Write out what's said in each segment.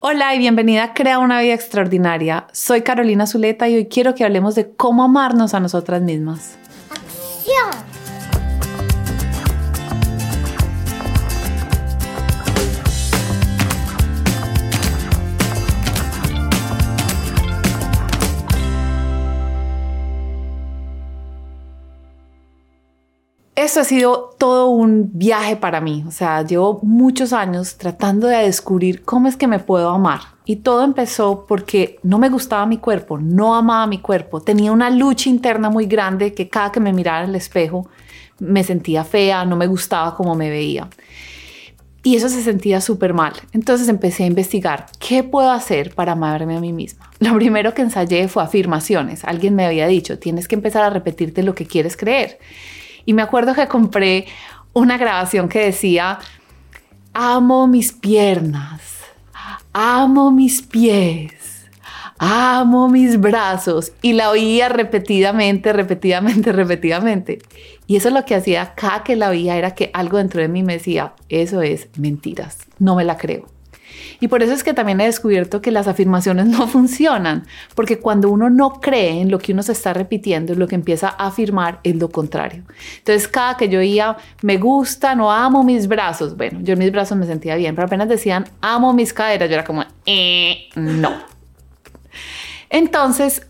Hola y bienvenida a Crea una vida extraordinaria. Soy Carolina Zuleta y hoy quiero que hablemos de cómo amarnos a nosotras mismas. ¡Acción! Esto ha sido todo un viaje para mí. O sea, llevo muchos años tratando de descubrir cómo es que me puedo amar. Y todo empezó porque no me gustaba mi cuerpo, no amaba mi cuerpo. Tenía una lucha interna muy grande que cada que me miraba en el espejo me sentía fea, no me gustaba cómo me veía. Y eso se sentía súper mal. Entonces empecé a investigar qué puedo hacer para amarme a mí misma. Lo primero que ensayé fue afirmaciones. Alguien me había dicho, tienes que empezar a repetirte lo que quieres creer. Y me acuerdo que compré una grabación que decía, amo mis piernas, amo mis pies, amo mis brazos. Y la oía repetidamente, repetidamente, repetidamente. Y eso lo que hacía cada que la oía era que algo dentro de mí me decía, eso es mentiras, no me la creo. Y por eso es que también he descubierto que las afirmaciones no funcionan, porque cuando uno no cree en lo que uno se está repitiendo, lo que empieza a afirmar es lo contrario. Entonces, cada que yo oía, me gusta, no amo mis brazos, bueno, yo mis brazos me sentía bien, pero apenas decían, amo mis caderas, yo era como, eh, no. Entonces,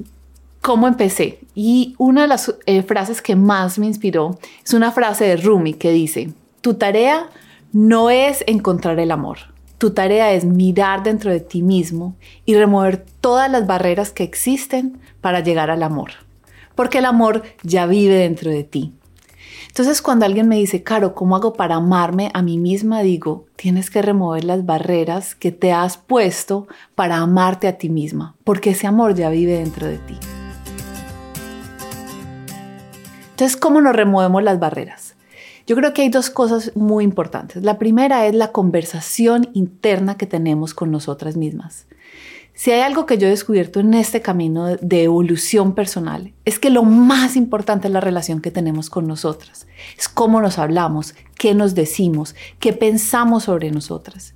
¿cómo empecé? Y una de las eh, frases que más me inspiró es una frase de Rumi que dice, tu tarea no es encontrar el amor, tu tarea es mirar dentro de ti mismo y remover todas las barreras que existen para llegar al amor, porque el amor ya vive dentro de ti. Entonces cuando alguien me dice, Caro, ¿cómo hago para amarme a mí misma? Digo, tienes que remover las barreras que te has puesto para amarte a ti misma, porque ese amor ya vive dentro de ti. Entonces, ¿cómo nos removemos las barreras? Yo creo que hay dos cosas muy importantes. La primera es la conversación interna que tenemos con nosotras mismas. Si hay algo que yo he descubierto en este camino de evolución personal, es que lo más importante es la relación que tenemos con nosotras. Es cómo nos hablamos, qué nos decimos, qué pensamos sobre nosotras.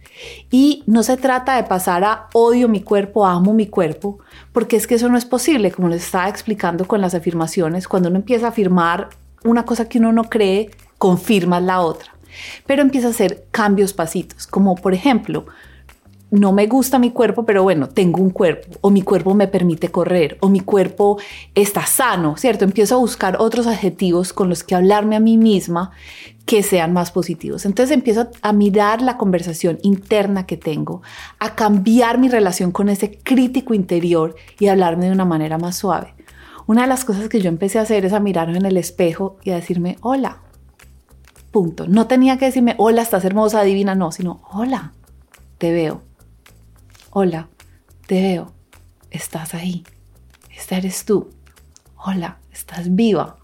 Y no se trata de pasar a odio mi cuerpo, amo mi cuerpo, porque es que eso no es posible, como les estaba explicando con las afirmaciones. Cuando uno empieza a afirmar una cosa que uno no cree, confirmas la otra. Pero empieza a hacer cambios pasitos, como por ejemplo, no me gusta mi cuerpo, pero bueno, tengo un cuerpo, o mi cuerpo me permite correr, o mi cuerpo está sano, ¿cierto? Empiezo a buscar otros adjetivos con los que hablarme a mí misma que sean más positivos. Entonces empiezo a mirar la conversación interna que tengo, a cambiar mi relación con ese crítico interior y hablarme de una manera más suave. Una de las cosas que yo empecé a hacer es a mirarme en el espejo y a decirme, hola, Punto. No tenía que decirme, hola, estás hermosa, divina, no, sino, hola, te veo. Hola, te veo. Estás ahí. Esta eres tú. Hola, estás viva.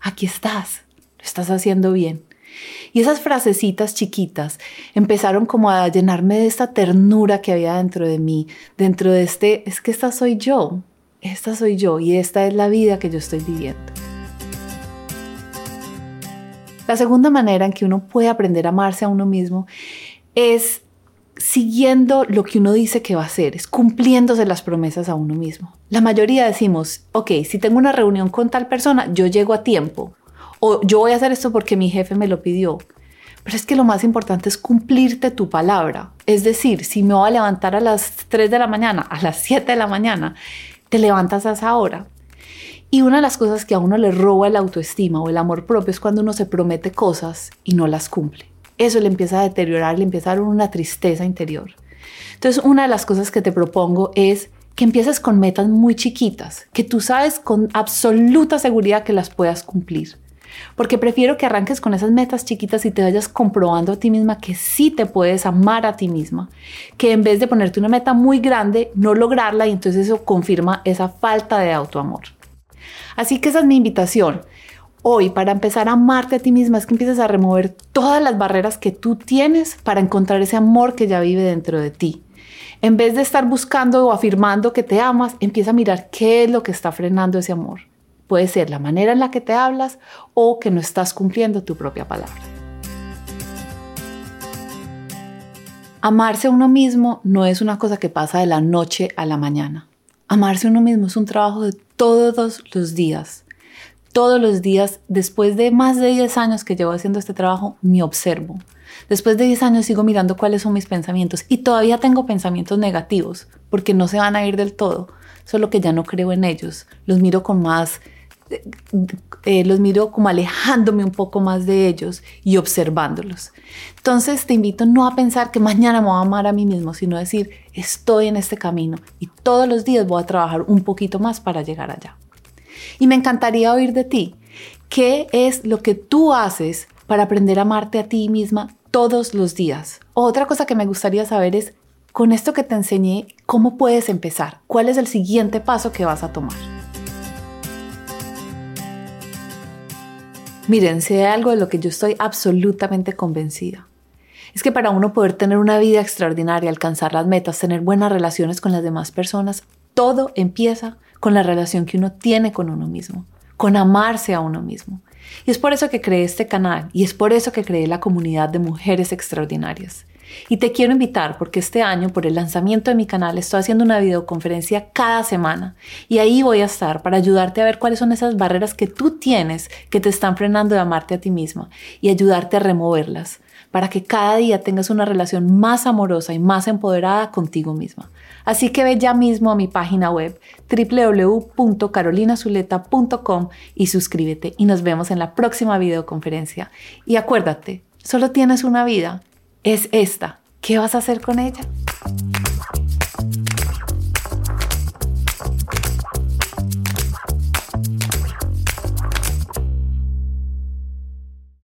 Aquí estás. Lo estás haciendo bien. Y esas frasecitas chiquitas empezaron como a llenarme de esta ternura que había dentro de mí, dentro de este, es que esta soy yo, esta soy yo y esta es la vida que yo estoy viviendo. La segunda manera en que uno puede aprender a amarse a uno mismo es siguiendo lo que uno dice que va a hacer, es cumpliéndose las promesas a uno mismo. La mayoría decimos, ok, si tengo una reunión con tal persona, yo llego a tiempo. O yo voy a hacer esto porque mi jefe me lo pidió. Pero es que lo más importante es cumplirte tu palabra. Es decir, si me voy a levantar a las 3 de la mañana, a las 7 de la mañana, te levantas a esa hora. Y una de las cosas que a uno le roba el autoestima o el amor propio es cuando uno se promete cosas y no las cumple. Eso le empieza a deteriorar, le empieza a dar una tristeza interior. Entonces, una de las cosas que te propongo es que empieces con metas muy chiquitas, que tú sabes con absoluta seguridad que las puedas cumplir. Porque prefiero que arranques con esas metas chiquitas y te vayas comprobando a ti misma que sí te puedes amar a ti misma, que en vez de ponerte una meta muy grande, no lograrla y entonces eso confirma esa falta de autoamor. Así que esa es mi invitación. Hoy, para empezar a amarte a ti misma, es que empieces a remover todas las barreras que tú tienes para encontrar ese amor que ya vive dentro de ti. En vez de estar buscando o afirmando que te amas, empieza a mirar qué es lo que está frenando ese amor. Puede ser la manera en la que te hablas o que no estás cumpliendo tu propia palabra. Amarse a uno mismo no es una cosa que pasa de la noche a la mañana. Amarse a uno mismo es un trabajo de todos los días. Todos los días, después de más de 10 años que llevo haciendo este trabajo, me observo. Después de 10 años sigo mirando cuáles son mis pensamientos y todavía tengo pensamientos negativos porque no se van a ir del todo, solo que ya no creo en ellos. Los miro con más eh, los miro como alejándome un poco más de ellos y observándolos. Entonces te invito no a pensar que mañana me voy a amar a mí mismo, sino a decir, estoy en este camino y todos los días voy a trabajar un poquito más para llegar allá. Y me encantaría oír de ti, ¿qué es lo que tú haces para aprender a amarte a ti misma todos los días? Otra cosa que me gustaría saber es, con esto que te enseñé, ¿cómo puedes empezar? ¿Cuál es el siguiente paso que vas a tomar? Miren, si hay algo de lo que yo estoy absolutamente convencida, es que para uno poder tener una vida extraordinaria, alcanzar las metas, tener buenas relaciones con las demás personas, todo empieza con la relación que uno tiene con uno mismo, con amarse a uno mismo. Y es por eso que creé este canal y es por eso que creé la comunidad de mujeres extraordinarias. Y te quiero invitar porque este año, por el lanzamiento de mi canal, estoy haciendo una videoconferencia cada semana. Y ahí voy a estar para ayudarte a ver cuáles son esas barreras que tú tienes que te están frenando de amarte a ti misma y ayudarte a removerlas para que cada día tengas una relación más amorosa y más empoderada contigo misma. Así que ve ya mismo a mi página web www.carolinazuleta.com y suscríbete y nos vemos en la próxima videoconferencia. Y acuérdate, solo tienes una vida es esta. ¿Qué vas a hacer con ella?